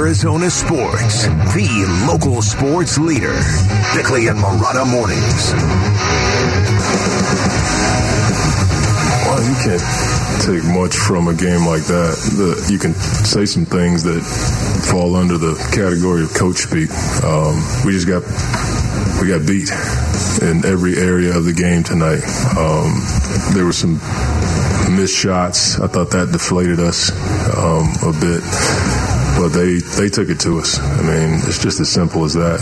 Arizona sports, the local sports leader. Bickley and Marotta Mornings. Well, you can't take much from a game like that. The, you can say some things that fall under the category of coach speak. Um, we just got we got beat in every area of the game tonight. Um, there were some missed shots. I thought that deflated us um, a bit, but they they took it to us. I mean, it's just as simple as that.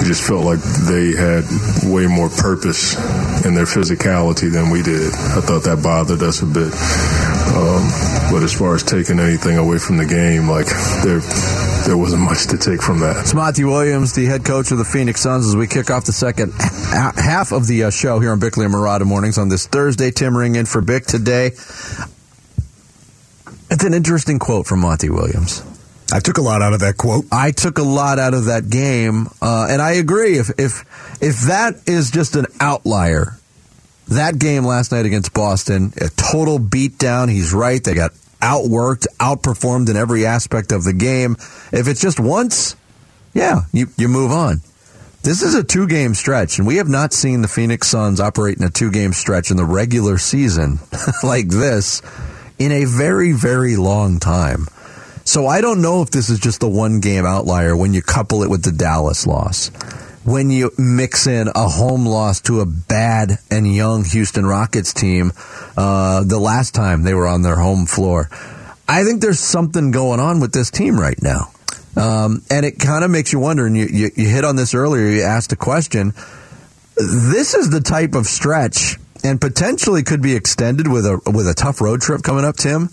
It just felt like they had way more purpose in their physicality than we did. I thought that bothered us a bit. Um, but as far as taking anything away from the game, like there, there wasn't much to take from that. It's Monty Williams, the head coach of the Phoenix Suns, as we kick off the second half of the uh, show here on Bickley and Marotta Mornings on this Thursday. Tim Ring in for Bick today. It's an interesting quote from Monty Williams. I took a lot out of that quote. I took a lot out of that game, uh, and I agree. If if if that is just an outlier, that game last night against Boston, a total beatdown. He's right. They got outworked, outperformed in every aspect of the game. If it's just once, yeah, you you move on. This is a two game stretch, and we have not seen the Phoenix Suns operate in a two game stretch in the regular season like this in a very, very long time. So I don't know if this is just the one game outlier when you couple it with the Dallas loss. When you mix in a home loss to a bad and young Houston Rockets team uh, the last time they were on their home floor. I think there's something going on with this team right now. Um, and it kind of makes you wonder, and you, you, you hit on this earlier, you asked a question. This is the type of stretch and potentially could be extended with a with a tough road trip coming up, Tim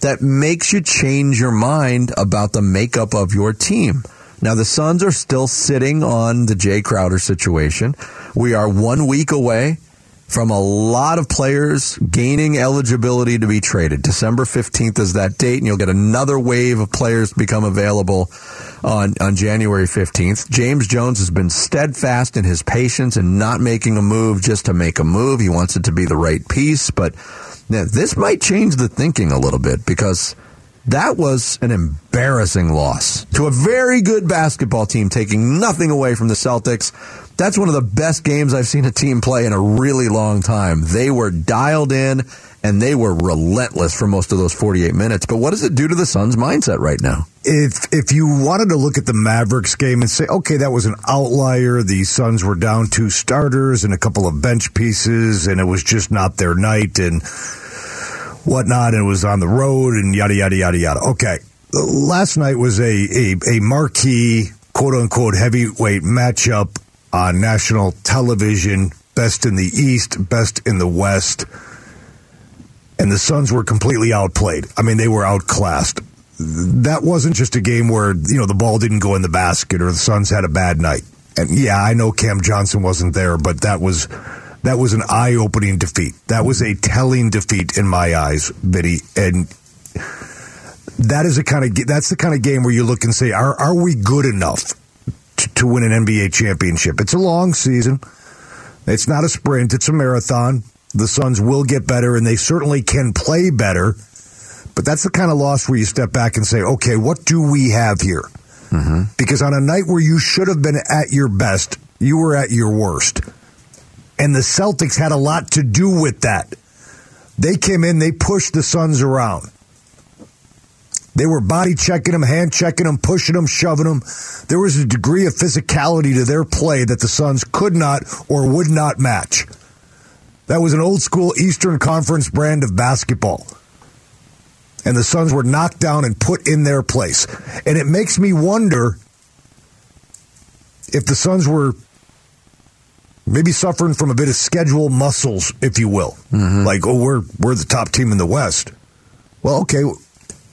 that makes you change your mind about the makeup of your team. Now, the Suns are still sitting on the Jae Crowder situation. We are one week away from a lot of players gaining eligibility to be traded. December 15th is that date, and you'll get another wave of players become available on, on January 15th. James Jones has been steadfast in his patience and not making a move just to make a move. He wants it to be the right piece, but this might change the thinking a little bit because that was an embarrassing loss to a very good basketball team, taking nothing away from the Celtics. That's one of the best games I've seen a team play in a really long time. They were dialed in and they were relentless for most of those 48 minutes. But what does it do to the Suns' mindset right now? If if you wanted to look at the Mavericks game and say, okay, that was an outlier. The Suns were down two starters and a couple of bench pieces, and it was just not their night and whatnot, and it was on the road and yada yada yada yada. Okay, last night was a a, a marquee quote unquote heavyweight matchup on national television. Best in the East, best in the West and the Suns were completely outplayed. I mean, they were outclassed. That wasn't just a game where, you know, the ball didn't go in the basket or the Suns had a bad night. And yeah, I know Cam Johnson wasn't there, but that was that was an eye-opening defeat. That was a telling defeat in my eyes, Vinny. And that is a kind of that's the kind of game where you look and say, are are we good enough to, win an NBA championship? It's a long season. It's not a sprint. It's a marathon the Suns will get better and they certainly can play better. But that's the kind of loss where you step back and say, okay, what do we have here? Mm-hmm. Because on a night where you should have been at your best, you were at your worst. And the Celtics had a lot to do with that. They came in, they pushed the Suns around. They were body checking them, hand checking them, pushing them, shoving them. There was a degree of physicality to their play that the Suns could not or would not match. That was an old school Eastern Conference brand of basketball. And the Suns were knocked down and put in their place. And it makes me wonder if the Suns were maybe suffering from a bit of schedule muscles, if you will. Mm-hmm. Like, oh, we're we're the top team in the West. Well, okay.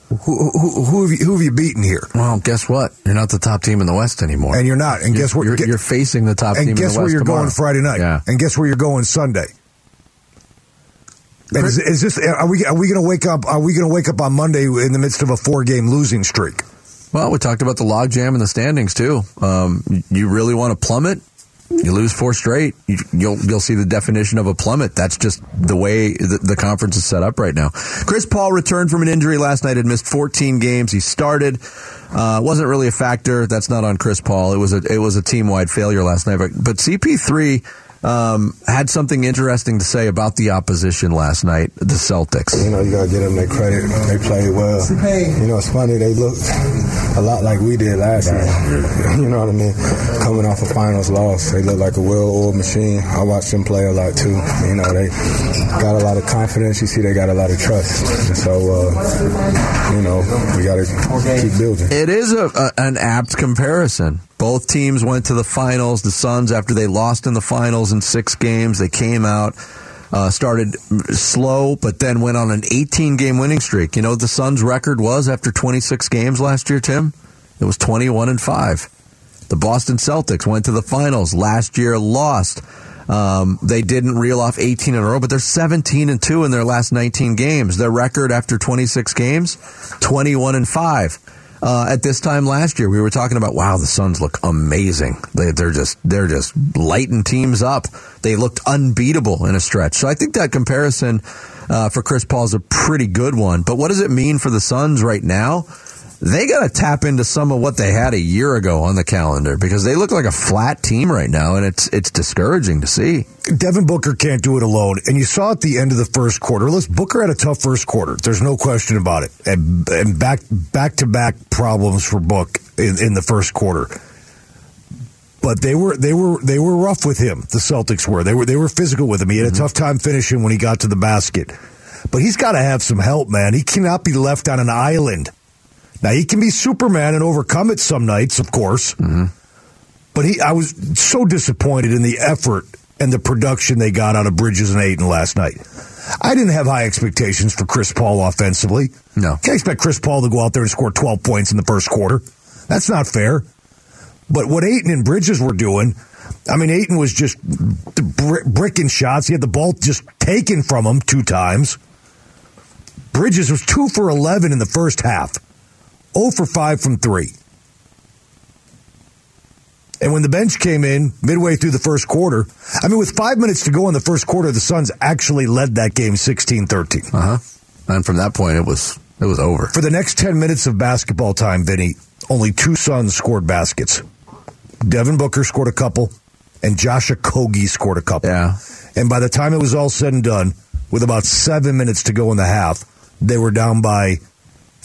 Who, who, who, have you, who have you beaten here? Well, guess what? You're not the top team in the West anymore, and you're not. And you're, guess what? You're, you're, facing the top and team. guess where you're tomorrow. going Friday night. Yeah. And guess where you're going Sunday. And is, is this are we are we going to wake up are we going to wake up on Monday in the midst of a four game losing streak? Well, we talked about the logjam in the standings too. Um, you really want to plummet? You lose four straight, you, will you'll see the definition of a plummet. That's just the way the, the, conference is set up right now. Chris Paul returned from an injury last night. Had missed 14 games. He started. Uh, wasn't really a factor. That's not on Chris Paul. It was a it was a team wide failure last night. But, but CP3 um, had something interesting to say about the opposition last night, the Celtics. You know, you got to give them their credit. They played well. You know, it's funny. They look a lot like we did last year. You know what I mean? Coming off a finals loss, they look like a well-oiled machine. I watched them play a lot too. You know, they got a lot of confidence. You see, they got a lot of trust. And so, uh, you know, we got to keep building. It is a, a, an apt comparison. Both teams went to the finals. The Suns, after they lost in the finals in six games, they came out, uh, started slow, but then went on an 18 game winning streak. You know the Suns' record was after 26 games last year, Tim? It was 21 and 5. The Boston Celtics went to the finals last year, lost. Um, they didn't reel off 18 in a row, but they're 17 and 2 in their last 19 games. Their record after 26 games, 21 and 5 uh, at this time last year. We were talking about, wow, the Suns look amazing. They, are just they're just lighting teams up. They looked unbeatable in a stretch. So I think that comparison uh, for Chris Paul is a pretty good one. But what does it mean for the Suns right now? They got to tap into some of what they had a year ago on the calendar because they look like a flat team right now, and it's it's discouraging to see. Devin Booker can't do it alone, and you saw at the end of the first quarter. Listen, Booker had a tough first quarter. There's no question about it, and, and back back to back problems for Book in, in the first quarter. But they were they were they were rough with him. The Celtics were they were they were physical with him. He had mm-hmm. a tough time finishing when he got to the basket. But he's got to have some help, man. He cannot be left on an island now he can be Superman and overcome it some nights, of course. Mm-hmm. But he, I was so disappointed in the effort and the production they got out of Bridges and Ayton last night. I didn't have high expectations for Chris Paul offensively. No, can't expect Chris Paul to go out there and score 12 points in the first quarter. That's not fair. But what Ayton and Bridges were doing, I mean, Ayton was just bricking shots. He had the ball just taken from him two times. Bridges was two for 11 in the first half. 0 for 5 from 3. And when the bench came in midway through the first quarter, I mean, with five minutes to go in the first quarter, the Suns actually led that game 16 13. Uh huh. And from that point, it was it was over. For the next 10 minutes of basketball time, Vinny, only two Suns scored baskets. Devin Booker scored a couple, and Josh Okogie scored a couple. Yeah. And by the time it was all said and done, with about seven minutes to go in the half, they were down by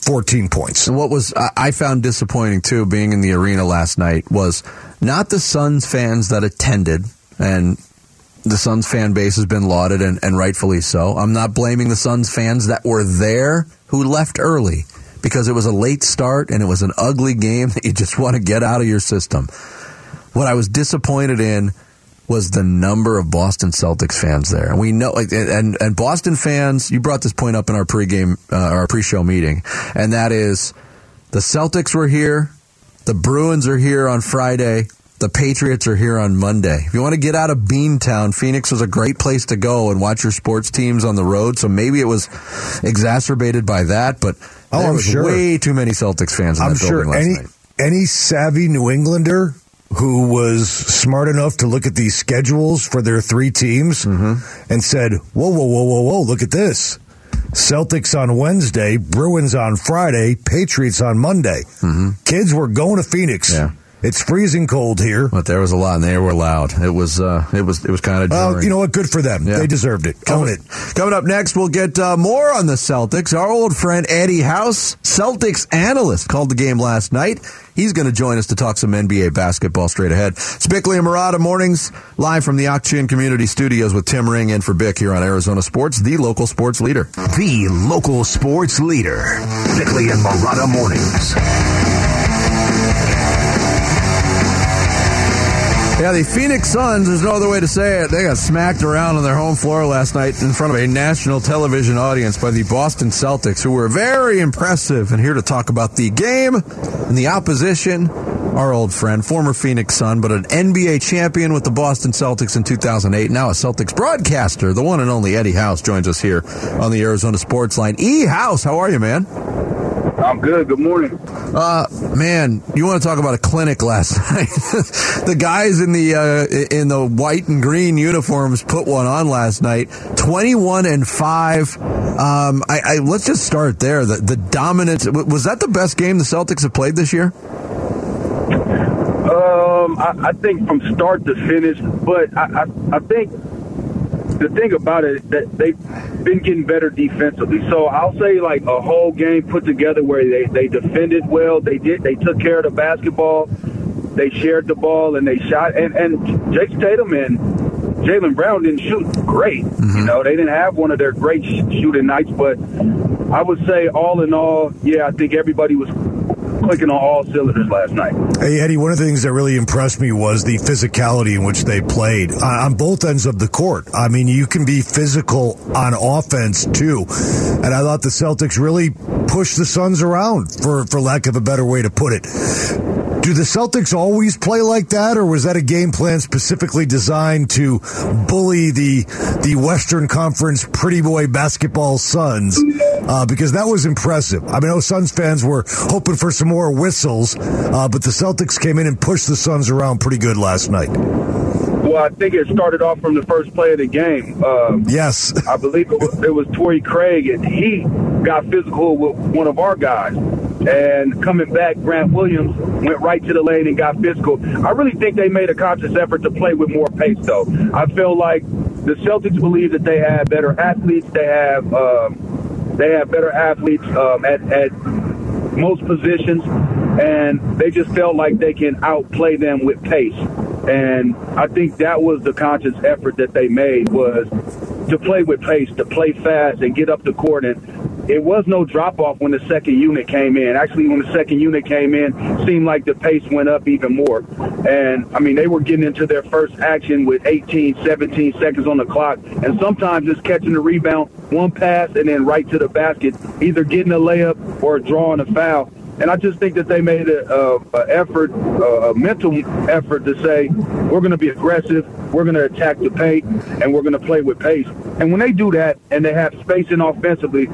14 points. And what was I found disappointing too, being in the arena last night, was not the Suns fans that attended, and the Suns fan base has been lauded and, and rightfully so. I'm not blaming the Suns fans that were there who left early because it was a late start and it was an ugly game that you just want to get out of your system. What I was disappointed in was the number of Boston Celtics fans there. And we know, and, and Boston fans, you brought this point up in our pregame, uh, our pre-show meeting, and that is the Celtics were here, the Bruins are here on Friday, the Patriots are here on Monday. If you want to get out of Beantown, Phoenix was a great place to go and watch your sports teams on the road. So maybe it was exacerbated by that, but oh, there I'm was sure. way too many Celtics fans in I'm that sure building last any, night. Any savvy New Englander who was smart enough to look at these schedules for their three teams mm-hmm. and said, whoa, whoa, whoa, whoa, whoa, look at this. Celtics on Wednesday, Bruins on Friday, Patriots on Monday. Mm-hmm. Kids were going to Phoenix. Yeah. It's freezing cold here, but there was a lot, and they were loud. It was, uh, it was, it was kind of. Well, you know what? Good for them. Yeah. They deserved it. Coming, it. Coming up next, we'll get uh, more on the Celtics. Our old friend Eddie House, Celtics analyst, called the game last night. He's going to join us to talk some NBA basketball straight ahead. Bickley and Marotta mornings live from the Ak-Chin Community Studios with Tim Ring in for Bick here on Arizona Sports, the local sports leader. The local sports leader. Bickley and Marotta mornings. Yeah, the Phoenix Suns, there's no other way to say it. They got smacked around on their home floor last night in front of a national television audience by the Boston Celtics, who were very impressive. And here to talk about the game and the opposition, our old friend, former Phoenix Sun, but an NBA champion with the Boston Celtics in 2008, now a Celtics broadcaster, the one and only Eddie House joins us here on the Arizona Sports Line. E House, how are you, man? I'm good. Good morning. Uh, man, you want to talk about a clinic last night? the guys in the uh, in the white and green uniforms put one on last night. Twenty-one and five. Um, I, I let's just start there. The the dominance was that the best game the Celtics have played this year? Um, I, I think from start to finish, but I, I, I think the thing about it that they've been getting better defensively. So I'll say like a whole game put together where they, they defended well. They did they took care of the basketball. They shared the ball and they shot. And and Jake Tatum and Jaylen Brown didn't shoot great. Mm-hmm. You know they didn't have one of their great shooting nights, but I would say all in all, yeah, I think everybody was clicking on all cylinders last night. Hey, Eddie, one of the things that really impressed me was the physicality in which they played uh, on both ends of the court. I mean, you can be physical on offense too. And I thought the Celtics really pushed the Suns around, for, for lack of a better way to put it. Do the Celtics always play like that, or was that a game plan specifically designed to bully the the Western Conference pretty boy basketball Suns? Uh, because that was impressive. I mean, know Suns fans were hoping for some more whistles, uh, but the Celtics came in and pushed the Suns around pretty good last night. Well, I think it started off from the first play of the game. Um, yes, I believe it was, it was Torrey Craig, and he got physical with one of our guys. And coming back, Grant Williams went right to the lane and got physical. I really think they made a conscious effort to play with more pace, though. I feel like the Celtics believe that they have better athletes. They have um, they have better athletes um, at, at most positions, and they just felt like they can outplay them with pace. And I think that was the conscious effort that they made was to play with pace, to play fast, and get up the court and it was no drop off when the second unit came in. Actually, when the second unit came in, seemed like the pace went up even more. And I mean, they were getting into their first action with 18, 17 seconds on the clock, and sometimes just catching the rebound, one pass, and then right to the basket, either getting a layup or drawing a foul. And I just think that they made a, a, a effort, a, a mental effort to say we're going to be aggressive, we're going to attack the paint, and we're going to play with pace. And when they do that, and they have spacing offensively,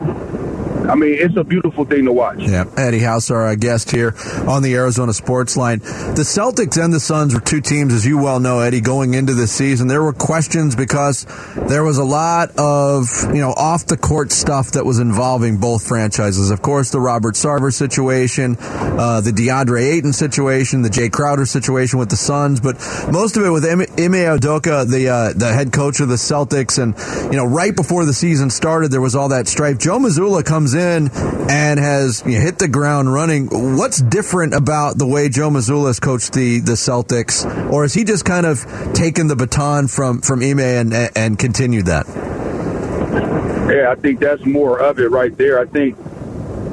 I mean, it's a beautiful thing to watch. Yeah, Eddie House, our guest here on the Arizona Sports Line. The Celtics and the Suns were two teams, as you well know, Eddie, going into the season. There were questions because there was a lot of you know off the court stuff that was involving both franchises. Of course, the Robert Sarver situation, uh, the DeAndre Ayton situation, the Jae Crowder situation with the Suns, but most of it with Ime Udoka, the uh, the head coach of the Celtics, and you know right before the season started, there was all that strife. Joe Mazzulla comes in and has you know, hit the ground running. What's different about the way Joe Mazzulla has coached the, the Celtics, or has he just kind of taken the baton from from Ime and and continued that? Yeah, I think that's more of it right there. I think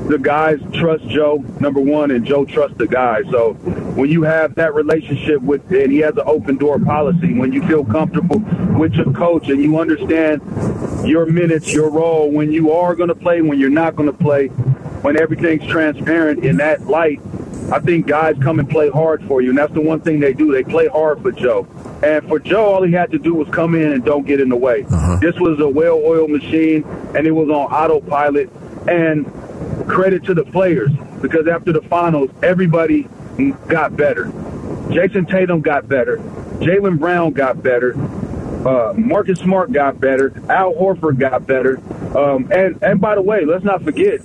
the guys trust Joe, number one, and Joe trusts the guys. So when you have that relationship with, and he has an open door policy, when you feel comfortable with your coach and you understand your minutes, your role, when you are going to play, when you're not going to play, when everything's transparent in that light, I think guys come and play hard for you. And that's the one thing they do. They play hard for Joe. And for Joe, all he had to do was come in and don't get in the way. Uh-huh. This was a well oiled machine, and it was on autopilot. And credit to the players because after the finals, everybody got better. Jayson Tatum got better. Jaylen Brown got better. Uh, Marcus Smart got better. Al Horford got better. Um, and and by the way, let's not forget,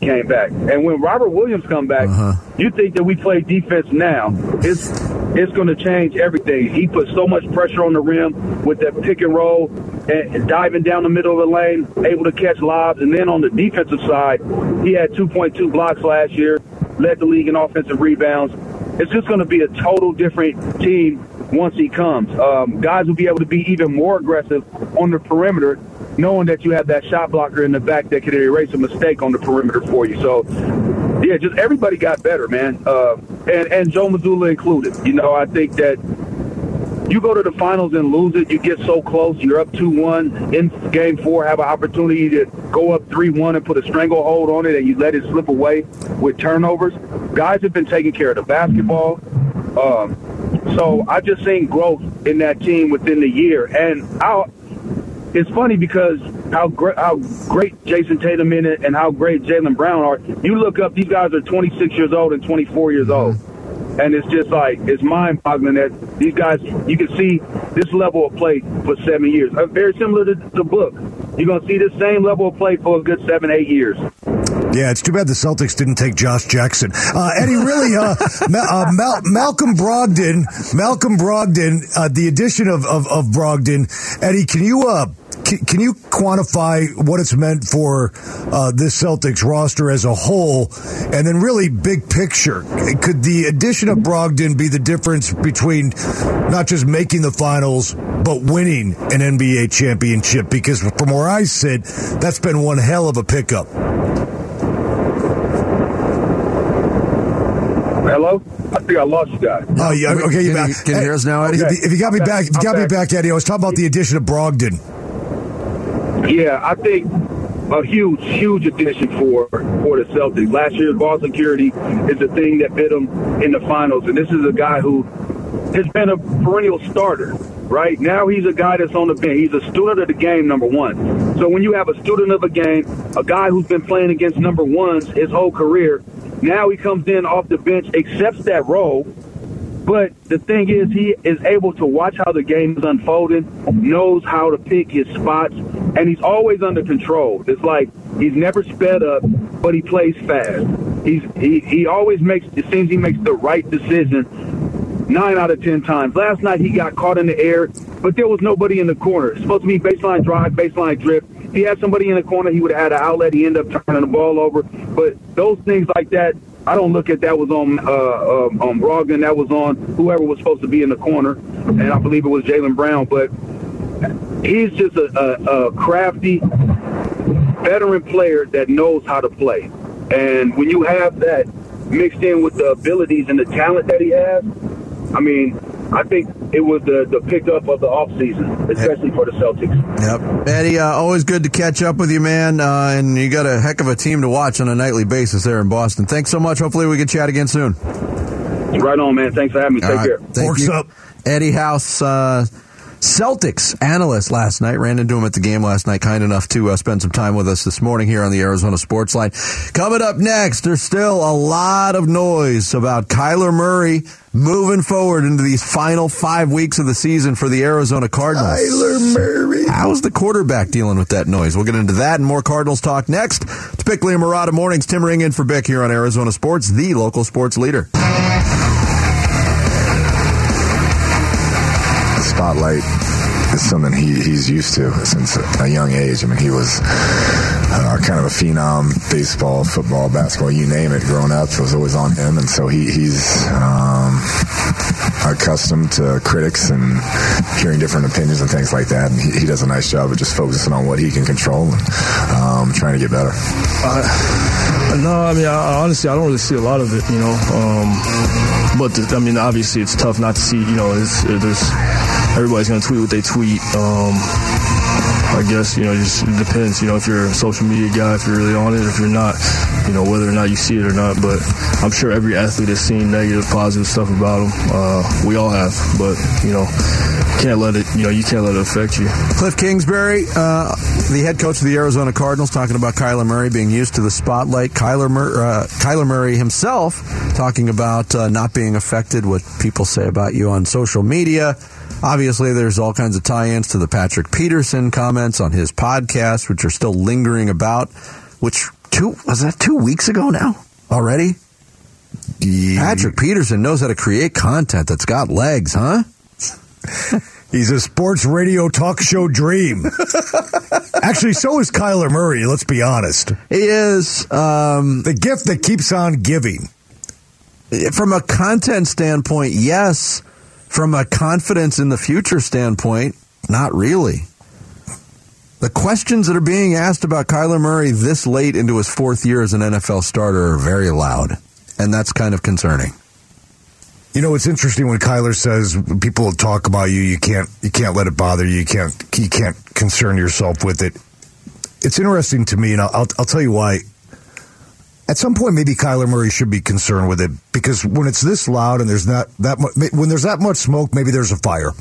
came back. And when Robert Williams come back, uh-huh. you think that we play defense now. It's it's going to change everything. He put so much pressure on the rim with that pick and roll and, diving down the middle of the lane, able to catch lobs. And then on the defensive side, he had 2.2 blocks last year, led the league in offensive rebounds. It's just going to be a total different team once he comes. Um, guys will be able to be even more aggressive on the perimeter, knowing that you have that shot blocker in the back that can erase a mistake on the perimeter for you. So, yeah, just everybody got better, man, uh, and and Joe Mazzulla included. You know, I think that you go to the finals and lose it, you get so close, you're up 2-1 in game four, have an opportunity to go up 3-1 and put a stranglehold on it, and you let it slip away with turnovers. Guys have been taking care of the basketball. Um, so I've just seen growth in that team within the year. And i it's funny because how great how great Jayson Tatum it and how great Jaylen Brown are. You look up; these guys are 26 years old and 24 years old, and it's just like it's mind-boggling that these guys. You can see this level of play for seven years. Uh, very similar to the book. You're gonna see the same level of play for a good seven, eight years. Yeah, it's too bad the Celtics didn't take Josh Jackson. Uh, Eddie, really, uh, uh, Mal- Malcolm Brogdon, Malcolm Brogdon, uh, the addition of, of, of Brogdon. Eddie, can you uh, can, can, you quantify what it's meant for uh, this Celtics roster as a whole, and then really big picture? Could the addition of Brogdon be the difference between not just making the finals but winning an NBA championship? Because from where I sit, that's been one hell of a pickup. Hello? I think I lost that. Oh, yeah. Okay, you back. Can you hear us now, Eddie? Okay. If you got me back, if you got I'm me back. back, Eddie, I was talking about the addition of Brogdon. Yeah, I think a huge, huge addition for for the Celtics. Last year's ball security is the thing that bit them in the finals, and this is a guy who has been a perennial starter. Right now, he's a guy that's on the bench. He's a student of the game, number one. So when you have a student of a game, a guy who's been playing against number ones his whole career, now he comes in off the bench, accepts that role, but the thing is, he is able to watch how the game is unfolding, knows how to pick his spots, and he's always under control. It's like he's never sped up, but he plays fast. He's he, he always makes it seems he makes the right decision nine out of ten times. Last night he got caught in the air, but there was nobody in the corner. It's supposed to be baseline drive, baseline drift. If he had somebody in the corner, he would have had an outlet. He ended up turning the ball over. But those things like that, I don't look at that was on uh, uh, on Brogdon. That was on whoever was supposed to be in the corner, and I believe it was Jaylen Brown. But he's just a, a, a crafty veteran player that knows how to play. And when you have that mixed in with the abilities and the talent that he has, I mean, I think it was the, the pickup of the offseason, especially for the Celtics. Yep. Eddie, uh, always good to catch up with you, man. Uh, and you got a heck of a team to watch on a nightly basis there in Boston. Thanks so much. Hopefully, we can chat again soon. Right on, man. Thanks for having me. Take All right. care. Thank Forks you. up. Eddie House, uh, Celtics analyst last night. Ran into him at the game last night. Kind enough to uh, spend some time with us this morning here on the Arizona Sports Line. Coming up next, there's still a lot of noise about Kyler Murray moving forward into these final five weeks of the season for the Arizona Cardinals. Kyler Murray. How's the quarterback dealing with that noise? We'll get into that and more Cardinals talk next. It's Bickley and Marotta Mornings. Tim Ring in for Bick here on Arizona Sports, the local sports leader. Spotlight is something he, he's used to since a young age. I mean, he was uh, kind of a phenom, baseball, football, basketball, you name it, growing up. It was always on him. And so he, he's um, accustomed to critics and hearing different opinions and things like that. And he, he does a nice job of just focusing on what he can control and um, trying to get better. Uh, no, I mean, I, honestly, I don't really see a lot of it, you know. Um, but I mean, obviously, it's tough not to see. You know, there's everybody's gonna tweet what they tweet. Um, I guess you know, it just depends. You know, if you're a social media guy, if you're really on it, if you're not, you know, whether or not you see it or not. But I'm sure every athlete has seen negative, positive stuff about them. Uh, we all have, but you know, can't let it. You know, you can't let it affect you. Kliff Kingsbury, uh, the head coach of the Arizona Cardinals, talking about Kyler Murray being used to the spotlight. Kyler, Mur- uh, Kyler Murray himself talking about uh, not being affected, what people say about you on social media. Obviously, there's all kinds of tie-ins to the Patrick Peterson comments on his podcast, which are still lingering about. Which two was that two weeks ago now already? Patrick Peterson knows how to create content that's got legs, huh? He's a sports radio talk show dream. Actually, so is Kyler Murray, let's be honest. He is. Um, The gift that keeps on giving. from a content standpoint, yes. From a confidence in the future standpoint, not really. The questions that are being asked about Kyler Murray this late into his fourth year as an NFL starter are very loud, and that's kind of concerning. You know, it's interesting when Kyler says people talk about you, you can't you can't let it bother you. You can't you can't concern yourself with it. It's interesting to me, and I'll I'll, I'll tell you why. At some point, maybe Kyler Murray should be concerned with it because when it's this loud and there's not that much, when there's that much smoke, maybe there's a fire.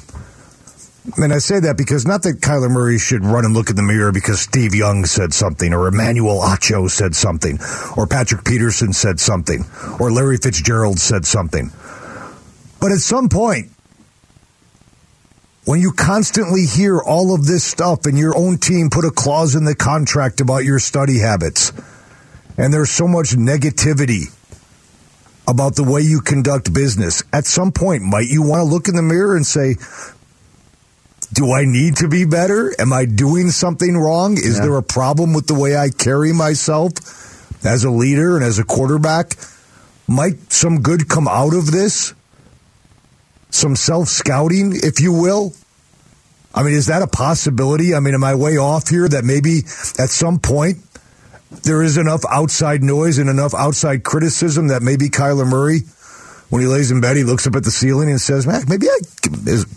And I say that because not that Kyler Murray should run and look in the mirror because Steve Young said something, or Emmanuel Acho said something, or Patrick Peterson said something, or Larry Fitzgerald said something. But at some point, when you constantly hear all of this stuff and your own team put a clause in the contract about your study habits, and there's so much negativity about the way you conduct business, at some point, might you want to look in the mirror and say, do I need to be better? Am I doing something wrong? Is Yeah. there a problem with the way I carry myself as a leader and as a quarterback? Might some good come out of this? Some self scouting, if you will? I mean, is that a possibility? I mean, am I way off here that maybe at some point there is enough outside noise and enough outside criticism that maybe Kyler Murray, when he lays in bed, he looks up at the ceiling and says, "Man, maybe I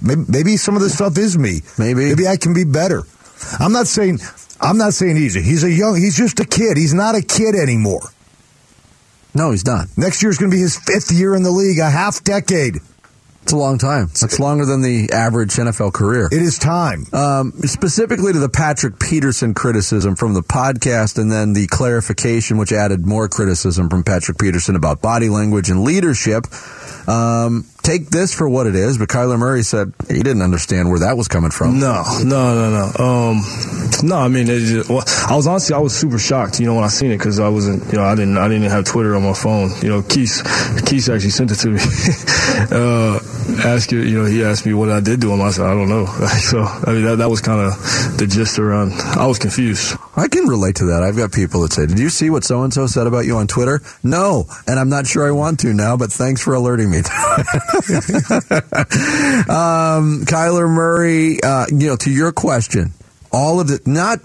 maybe, maybe some of this stuff is me. Maybe. maybe I can be better." I'm not saying I'm not saying he's a, he's a young he's just a kid. He's not a kid anymore. No, he's not. Next year's going to be his fifth year in the league, a half decade. It's a long time. That's longer than the average NFL career. It is time. Um, specifically to the Patrick Peterson criticism from the podcast, and then the clarification, which added more criticism from Patrick Peterson about body language and leadership. Um, take this for what it is, but Kyler Murray said he didn't understand where that was coming from. No, no, no, no. Um, no, I mean, it just, well, I was honestly, I was super shocked, you know, when I seen it because I wasn't, you know, I didn't, I didn't have Twitter on my phone. You know, Keith, Keith actually sent it to me. uh, ask you, you know, he asked me what I did to him. I said, I don't know. so, I mean, that, that was kind of the gist around. I was confused. I can relate to that. I've got people that say, "Did you see what so and so said about you on Twitter?" No, and I'm not sure I want to now. But thanks for alerting me. um, Kyler Murray, uh, you know, to your question, all of it, not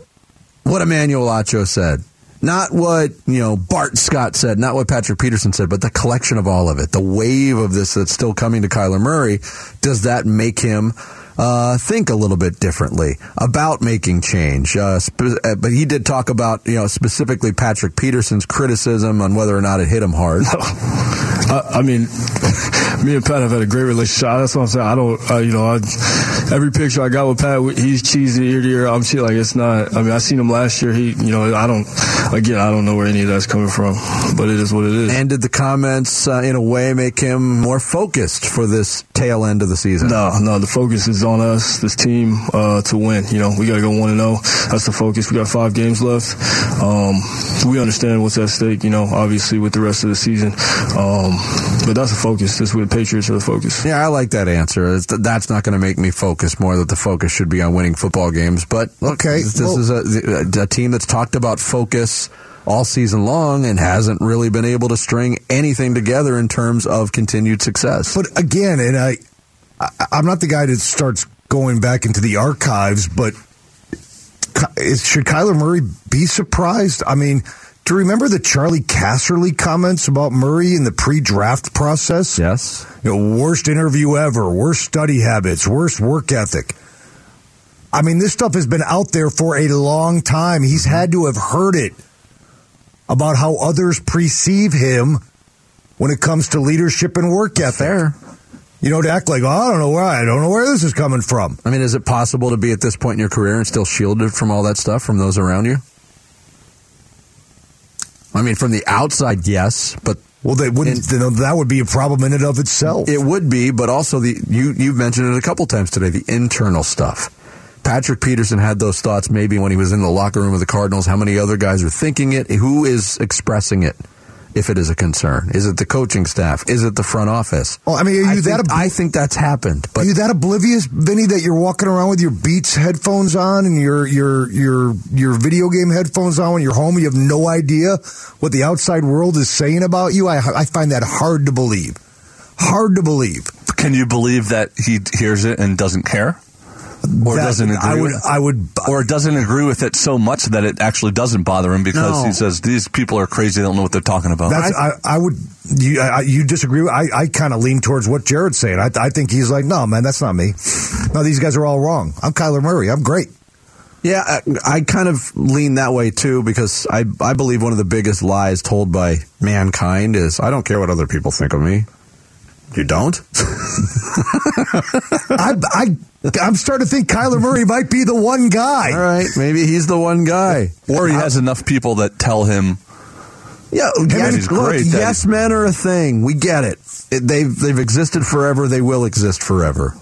what Emmanuel Acho said, not what you know Bart Scott said, not what Patrick Peterson said, but the collection of all of it, the wave of this that's still coming to Kyler Murray. Does that make him? Uh, think a little bit differently about making change. Uh, spe- uh, but he did talk about, you know, specifically Patrick Peterson's criticism on whether or not it hit him hard. I, I mean, me and Pat have had a great relationship. That's what I'm saying. I don't, uh, you know, I, every picture I got with Pat, he's cheesy ear to ear. I'm cheesy. Like it's not. I mean, I seen him last year. He, you know, I don't. Again, I don't know where any of that's coming from, but it is what it is. And did the comments, uh, in a way, make him more focused for this tail end of the season? No, no. The focus is on us, this team, uh, to win. You know, we got to go one and zero. That's the focus. We got five games left. Um, we understand what's at stake. You know, obviously with the rest of the season. Um, but that's the focus. This with Patriots are the focus. Yeah, I like that answer. It's, that's not going to make me focus more that the focus should be on winning football games. But Okay, this well- is a, a team that's talked about focus all season long and hasn't really been able to string anything together in terms of continued success. But again, and I, I I'm not the guy that starts going back into the archives, but is, should Kyler Murray be surprised? I mean, do you remember the Charley Casserly comments about Murray in the pre-draft process? yes. You know, worst interview ever, worst study habits, worst work ethic. I mean, this stuff has been out there for a long time. He's had to have heard it about how others perceive him when it comes to leadership and work ethic. Fair. You know, to act like, oh, I don't know where I don't know where this is coming from. I mean, is it possible to be at this point in your career and still shielded from all that stuff from those around you? I mean, from the outside, yes, but Well, they wouldn't. then that would be a problem in and of itself. It would be, but also the you you've mentioned it a couple times today. The internal stuff. Patrick Peterson had those thoughts maybe when he was in the locker room of the Cardinals. How many other guys are thinking it? Who is expressing it? If it is a concern, is it the coaching staff? Is it the front office? well, I mean, are you I that? think, ob- I think that's happened, but are you that oblivious, Vinny, that you're walking around with your Beats headphones on and your your your your video game headphones on when you're home? You have no idea what the outside world is saying about you. I I find that hard to believe. Hard to believe. Can you believe that he hears it and doesn't care? Or That- doesn't agree I would. with I would. or doesn't agree with it so much that it actually doesn't bother him because No. he says these people are crazy, they don't know what they're talking about. That's, I, I would. You, I, you disagree? with- I, I kind of lean towards what Jared's saying. I, I think he's like, no, man, that's not me. No, these guys are all wrong. I'm Kyler Murray. I'm great. Yeah, I, I kind of lean that way too because I I believe one of the biggest lies told by mankind is I don't care what other people think of me. You don't? I, I, I'm starting to think Kyler Murray might be the one guy. All right, maybe he's the one guy. Or he has enough people that tell him Yeah, yes, he's look, great, then- yes men are a thing. We get it. it. They've they've existed forever. They will exist forever.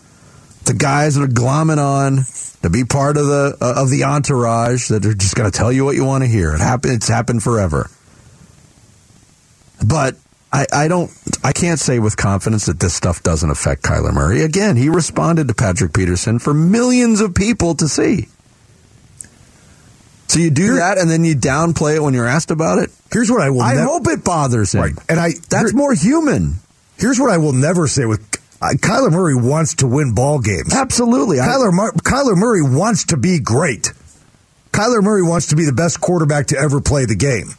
The guys that are glomming on to be part of the uh, of the entourage that are just going to tell you what you want to hear. It happened. It's happened forever. But I, I don't. I can't say with confidence that this stuff doesn't affect Kyler Murray. Again, he responded to Patrick Peterson for millions of people to see. So you do that, and then you downplay it when you're asked about it. Here's what I will. I nev- hope it bothers him. Right. And I That's more human. Here's what I will never say with uh, Kyler Murray wants to win ball games. Absolutely. Kyler Mur- Kyler Murray wants to be great. Kyler Murray wants to be the best quarterback to ever play the game.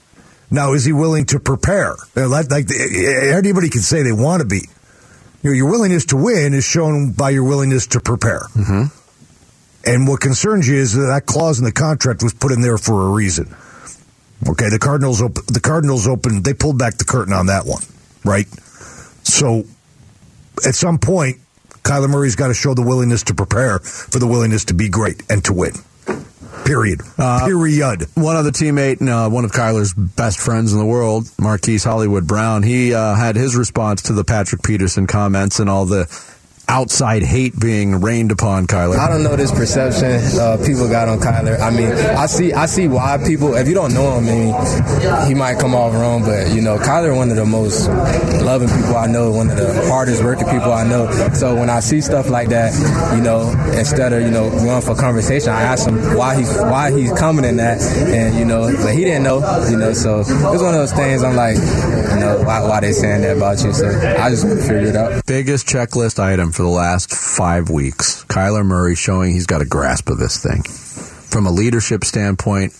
Now, is he willing to prepare? Like, like anybody can say they want to be. You know, your willingness to win is shown by your willingness to prepare. Mm-hmm. And what concerns you is that that clause in the contract was put in there for a reason. Okay, the Cardinals op- the Cardinals opened they pulled back the curtain on that one, right? So at some point, Kyler Murray's got to show the willingness to prepare for the willingness to be great and to win. Period. Uh, Period. One other teammate, and uh, one of Kyler's best friends in the world, Marquise Hollywood Brown, he uh, had his response to the Patrick Peterson comments and all the outside hate being rained upon Kyler. I don't know this perception uh, people got on Kyler. I mean, I see, I see why people. If you don't know him, maybe he might come off wrong, but you know, Kyler, one of the most loving people I know, one of the hardest working people I know. So when I see stuff like that, you know, instead of you know going for conversation, I ask him why he why he's coming in that, and you know, but he didn't know, you know. So it's one of those things. I'm like, you know, why, why they saying that about you? So I just want to figure it out. Biggest checklist item for the last five weeks. Kyler Murray showing he's got a grasp of this thing from a leadership standpoint.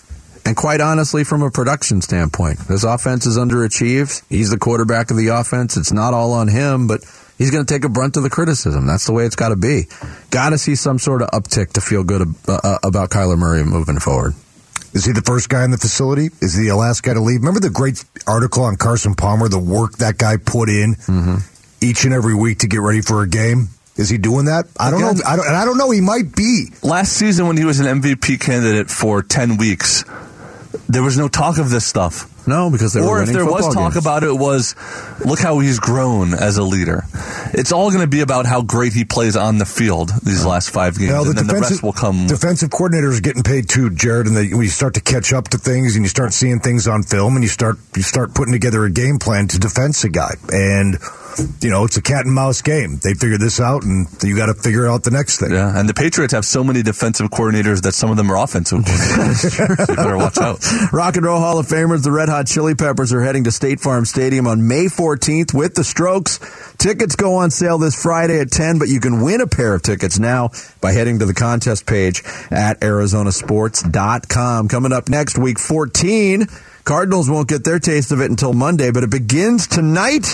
And quite honestly, from a production standpoint, this offense is underachieved. He's the quarterback of the offense. It's not all on him, but he's going to take a brunt of the criticism. That's the way it's got to be. Got to see some sort of uptick to feel good ab- uh, about Kyler Murray moving forward. Is he the first guy in the facility? Is he the last guy to leave? Remember the great article on Carson Palmer, the work that guy put in each and every week to get ready for a game? Is he doing that? I don't know. I don't, and I don't know. He might be. last season when he was an MVP candidate for 10 weeks, there was no talk of this stuff. No, because they were or if there was talk games. about it, it was look how he's grown as a leader. It's all going to be about how great he plays on the field these last five games, Now, and then the rest will come. Defensive coordinators are getting paid too, Jared, and they, when you start to catch up to things and you start seeing things on film and you start you start putting together a game plan to defense a guy, and you know it's a cat and mouse game. They figure this out, and you got to figure out the next thing. yeah, and the Patriots have so many defensive coordinators that some of them are offensive coordinators. so you better watch out. Rock and Roll Hall of Famers, the Red Hot Chili Peppers, are heading to State Farm Stadium on May 14th with the Strokes. Tickets go on sale this Friday at 10, but you can win a pair of tickets now by heading to the contest page at ArizonaSports.com. Coming up next, week 14, Cardinals won't get their taste of it until Monday, but it begins tonight.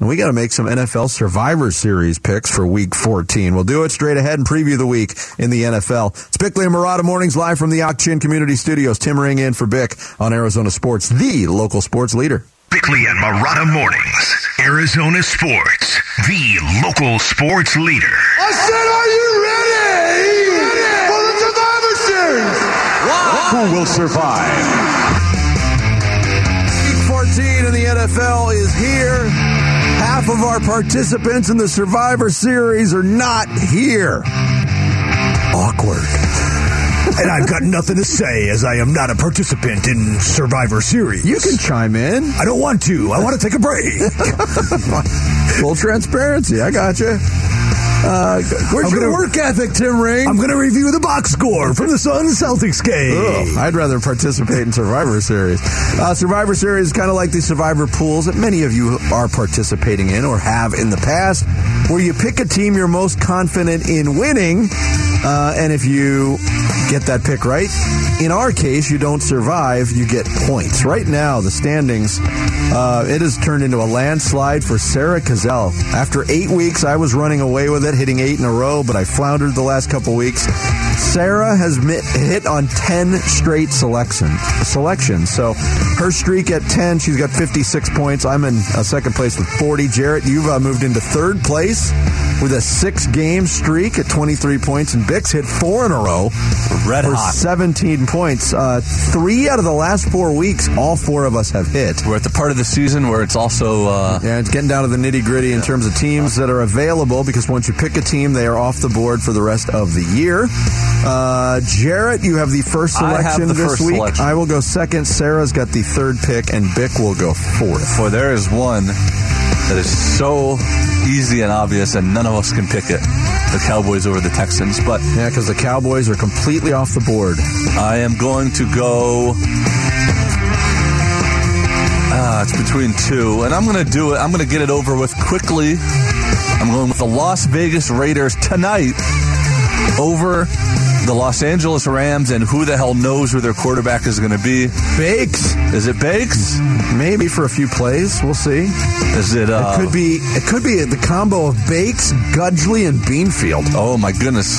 And we got to make some NFL Survivor Series picks for Week 14. We'll do it straight ahead and preview the week in the NFL. It's Bickley and Marotta Mornings live from the Chin Community Studios. Tim Ring in for Bick on Arizona Sports, the local sports leader. Bickley and Marotta Mornings. Arizona Sports, the local sports leader. I said, are you ready, for the Survivor Series? Who will survive? Week 14 in the NFL is here. Half of our participants in the Survivor Series are not here. Awkward. and I've got nothing to say as I am not a participant in Survivor Series. You can chime in. I don't want to. I want to take a break. Full transparency. I got you. Uh, where's your gonna- work ethic, Tim Ring? I'm going to review the box score from the Suns Celtics game. Ugh, I'd rather participate in Survivor Series. Uh, Survivor Series is kind of like the Survivor pools that many of you are participating in or have in the past. Where you pick a team you're most confident in winning, uh, and if you get that pick right, in our case, you don't survive, you get points. Right now, the standings, uh, it has turned into a landslide for Sarah Cazell. After eight weeks, I was running away with it, hitting eight in a row, but I floundered the last couple weeks. Sarah has hit on 10 straight selection, selections. So her streak at 10, she's got 56 points. I'm in uh, second place with 40. Jarrett, you've uh, moved into third place with a six game streak at 23 points. And Bix hit four in a row Red for hot. 17 points. Uh, three out of the last four weeks, all four of us have hit. We're at the part of the season where it's also uh, Yeah, it's getting down to the nitty gritty in terms of teams that are available because once you pick a team, they are off the board for the rest of the year. Uh, Jarrett, you have the first selection the this first week. selection. I will go second. Sarah's got the third pick, and Bick will go fourth. For there is one that is so easy and obvious, and none of us can pick it. The Cowboys over the Texans. But Yeah, because the Cowboys are completely off the board. I am going to go. Ah, it's between two, and I'm going to do it. I'm going to get it over with quickly. I'm going with the Las Vegas Raiders tonight over the Los Angeles Rams, and who the hell knows who their quarterback is going to be? Bakes. Is it Bakes? Maybe for a few plays. We'll see. Is it? Uh, it could be. It could be the combo of Bakes, Gudgley, and Beanfield. Oh my goodness!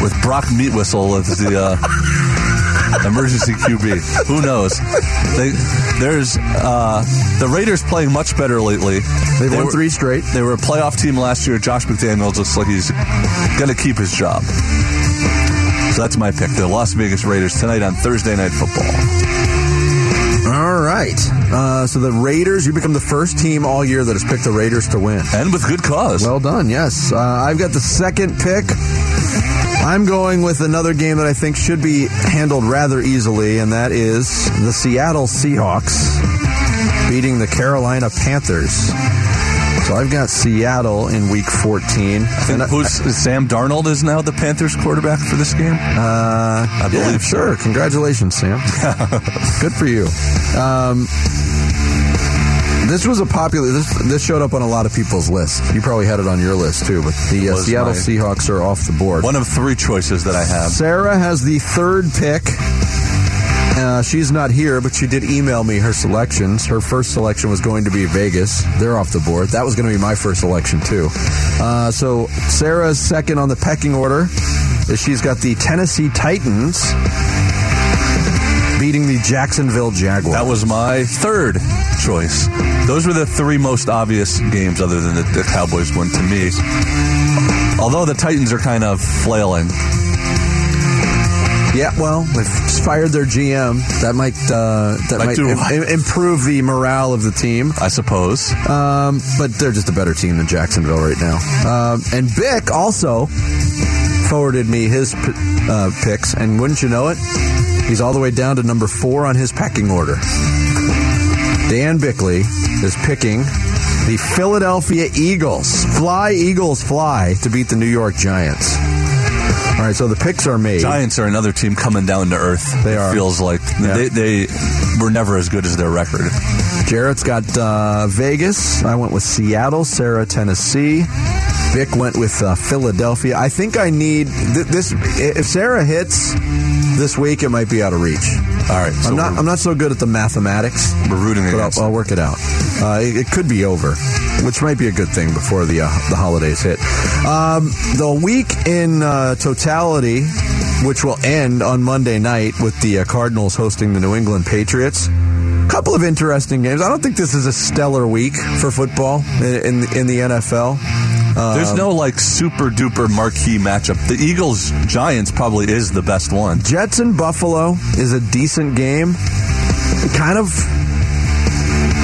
With Brock Meatwhistle as the uh, emergency QB, who knows? They, there's uh, the Raiders playing much better lately. They've They won were- three straight. They were a playoff team last year. Josh McDaniels looks like he's going to keep his job. So that's my pick. The Las Vegas Raiders tonight on Thursday Night Football. All right. Uh, so the Raiders, you become the first team all year that has picked the Raiders to win. And with good cause. Well done, yes. Uh, I've got the second pick. I'm going with another game that I think should be handled rather easily, and that is the Seattle Seahawks beating the Carolina Panthers. So I've got Seattle in week 14. And I- Sam Darnold is now the Panthers quarterback for this game? Uh, I believe yeah, so. sure. Congratulations, Sam. Good for you. Um, this was a popular. This this showed up on a lot of people's lists. You probably had it on your list too. But the uh, Seattle Seahawks are off the board. One of three choices that I have. Sarah has the third pick. Uh, she's not here, but she did email me her selections. Her first selection was going to be Vegas. They're off the board. That was going to be my first selection, too. Uh, so Sarah's second on the pecking order is she's got the Tennessee Titans beating the Jacksonville Jaguars. That was my third choice. Those were the three most obvious games, other than the, the Cowboys one to me. Although the Titans are kind of flailing. Yeah, well, they've fired their GM. That might uh, that Might might, im- im- improve the morale of the team. I suppose. Um, but they're just a better team than Jacksonville right now. Um, and Bick also forwarded me his p- uh, picks, and wouldn't you know it, he's all the way down to number four on his pecking order. Dan Bickley is picking the Philadelphia Eagles. Fly, Eagles, fly to beat the New York Giants. All right, so the picks are made. Giants are another team coming down to earth. They it are. Feels like Yeah. they, they were never as good as their record. Jarrett's got uh, Vegas. I went with Seattle. Sarah, Tennessee. Bick went with uh, Philadelphia. I think I need th- this. If Sarah hits this week, it might be out of reach. All right, so I'm not. I'm not so good at the mathematics. We're rooting but against. I'll, I'll work it out. Uh, it, it could be over, which might be a good thing before the uh, the holidays hit. Um, the week in uh, totality, which will end on Monday night with the uh, Cardinals hosting the New England Patriots. Couple of interesting games. I don't think this is a stellar week for football in in, in the NFL. There's Um, no like super duper marquee matchup. The Eagles Giants probably is the best one. Jets and Buffalo is a decent game. Kind of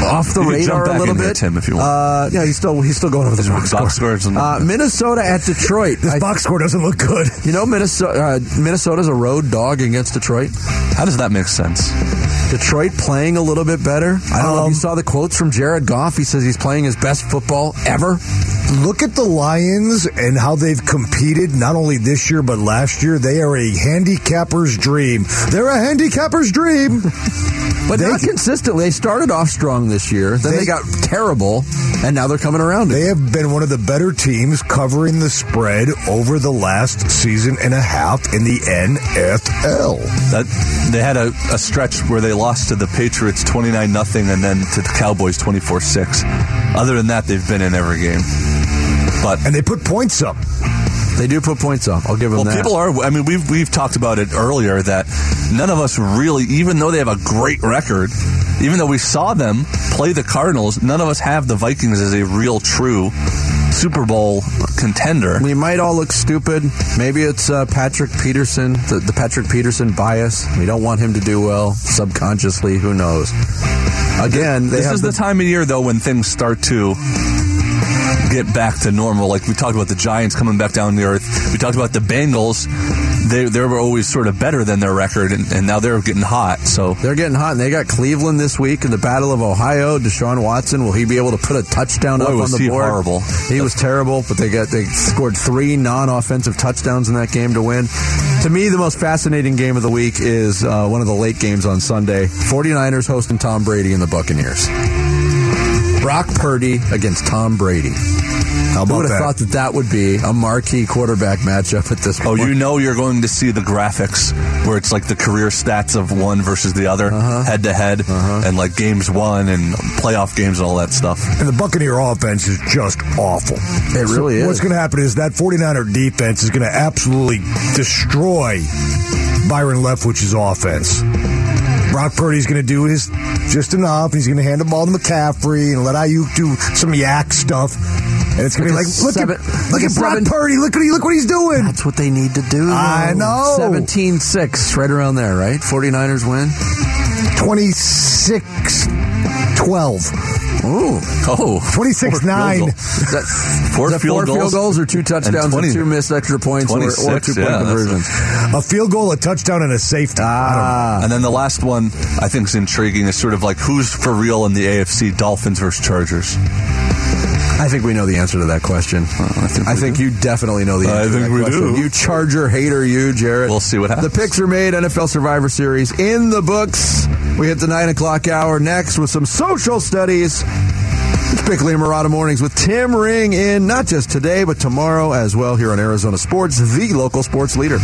off the You radar jump back a little in here, bit. Tim, if you want. Uh, yeah, he's still he's still going over the box, box score. scores and- Uh, Minnesota at Detroit. This I- box score doesn't look good. you know, Minnesota uh, Minnesota's a road dog against Detroit. How does that make sense? Detroit playing a little bit better. I don't know if Um, you saw the quotes from Jared Goff. He says he's playing his best football ever. Look at the Lions and how they've competed not only this year but last year. They are a handicapper's dream. They're a handicapper's dream. But They- not consistently. They started off strong this year. Then they, They- got terrible, and now they're coming around. They have been one of the better teams covering the spread over the last season and a half in the NFL. That they had a, a stretch where they lost to the Patriots twenty nine nothing, and then to the Cowboys twenty four six. Other than that, they've been in every game. But And they put points up. They do put points up. I'll give them well, that. people are. I mean, we've we've talked about it earlier that none of us really, even though they have a great record, even though we saw them play the Cardinals, none of us have the Vikings as a real, true Super Bowl contender. We might all look stupid. Maybe it's uh, Patrick Peterson, the, the Patrick Peterson bias. We don't want him to do well subconsciously. Who knows? Again, they this have is the, time of year though when things start to get back to normal. Like we talked about the Giants coming back down to earth. We talked about the Bengals. They they were always sort of better than their record, and, and now they're getting hot. So They're getting hot, and they got Cleveland this week in the Battle of Ohio. Deshaun Watson will he be able to put a touchdown Boy, up on the he board? horrible. He was terrible, but they got they scored three non-offensive touchdowns in that game to win. To me, the most fascinating game of the week is uh, one of the late games on Sunday. 49ers hosting Tom Brady and the Buccaneers. Brock Purdy against Tom Brady. How Who would have that? thought that that would be a marquee quarterback matchup at this point? Oh, you know you're going to see the graphics where it's like the career stats of one versus the other, head to head, and like games won and playoff games and all that stuff. And the Buccaneer offense is just awful. It really is. What's going to happen is that 49er defense is going to absolutely destroy Byron Leftwich's offense. Brock Purdy's going to do his just enough. He's going to hand the ball to McCaffrey and let Aiyuk do some YAC stuff. And it's going to be like, look Seven- at look at Brock seven- Purdy. Look at look what he's doing. That's what they need to do. I know. 17 6, right around there, right? 49ers win. 26 12. Ooh. Oh, 26 four 9. field goal. Is that, Four is that field four goals field goals or two touchdowns and, 20 two missed extra points or, or 26, two point yeah, that's conversions? A field goal, a touchdown, and a safety. Ah. And then the last one I think is intriguing is sort of like who's for real in the AFC: Dolphins versus Chargers. I think we know the answer to that question. I think I think you definitely know the I answer to think we question. do. You Charger hater, you, Jarrett. We'll see what happens. The picks are made. NFL Survivor Series in the books. We hit the 9 o'clock hour next with some social studies. It's Bickley and Marotta Mornings with Tim Ring in not just today, but tomorrow as well here on Arizona Sports, the local sports leader.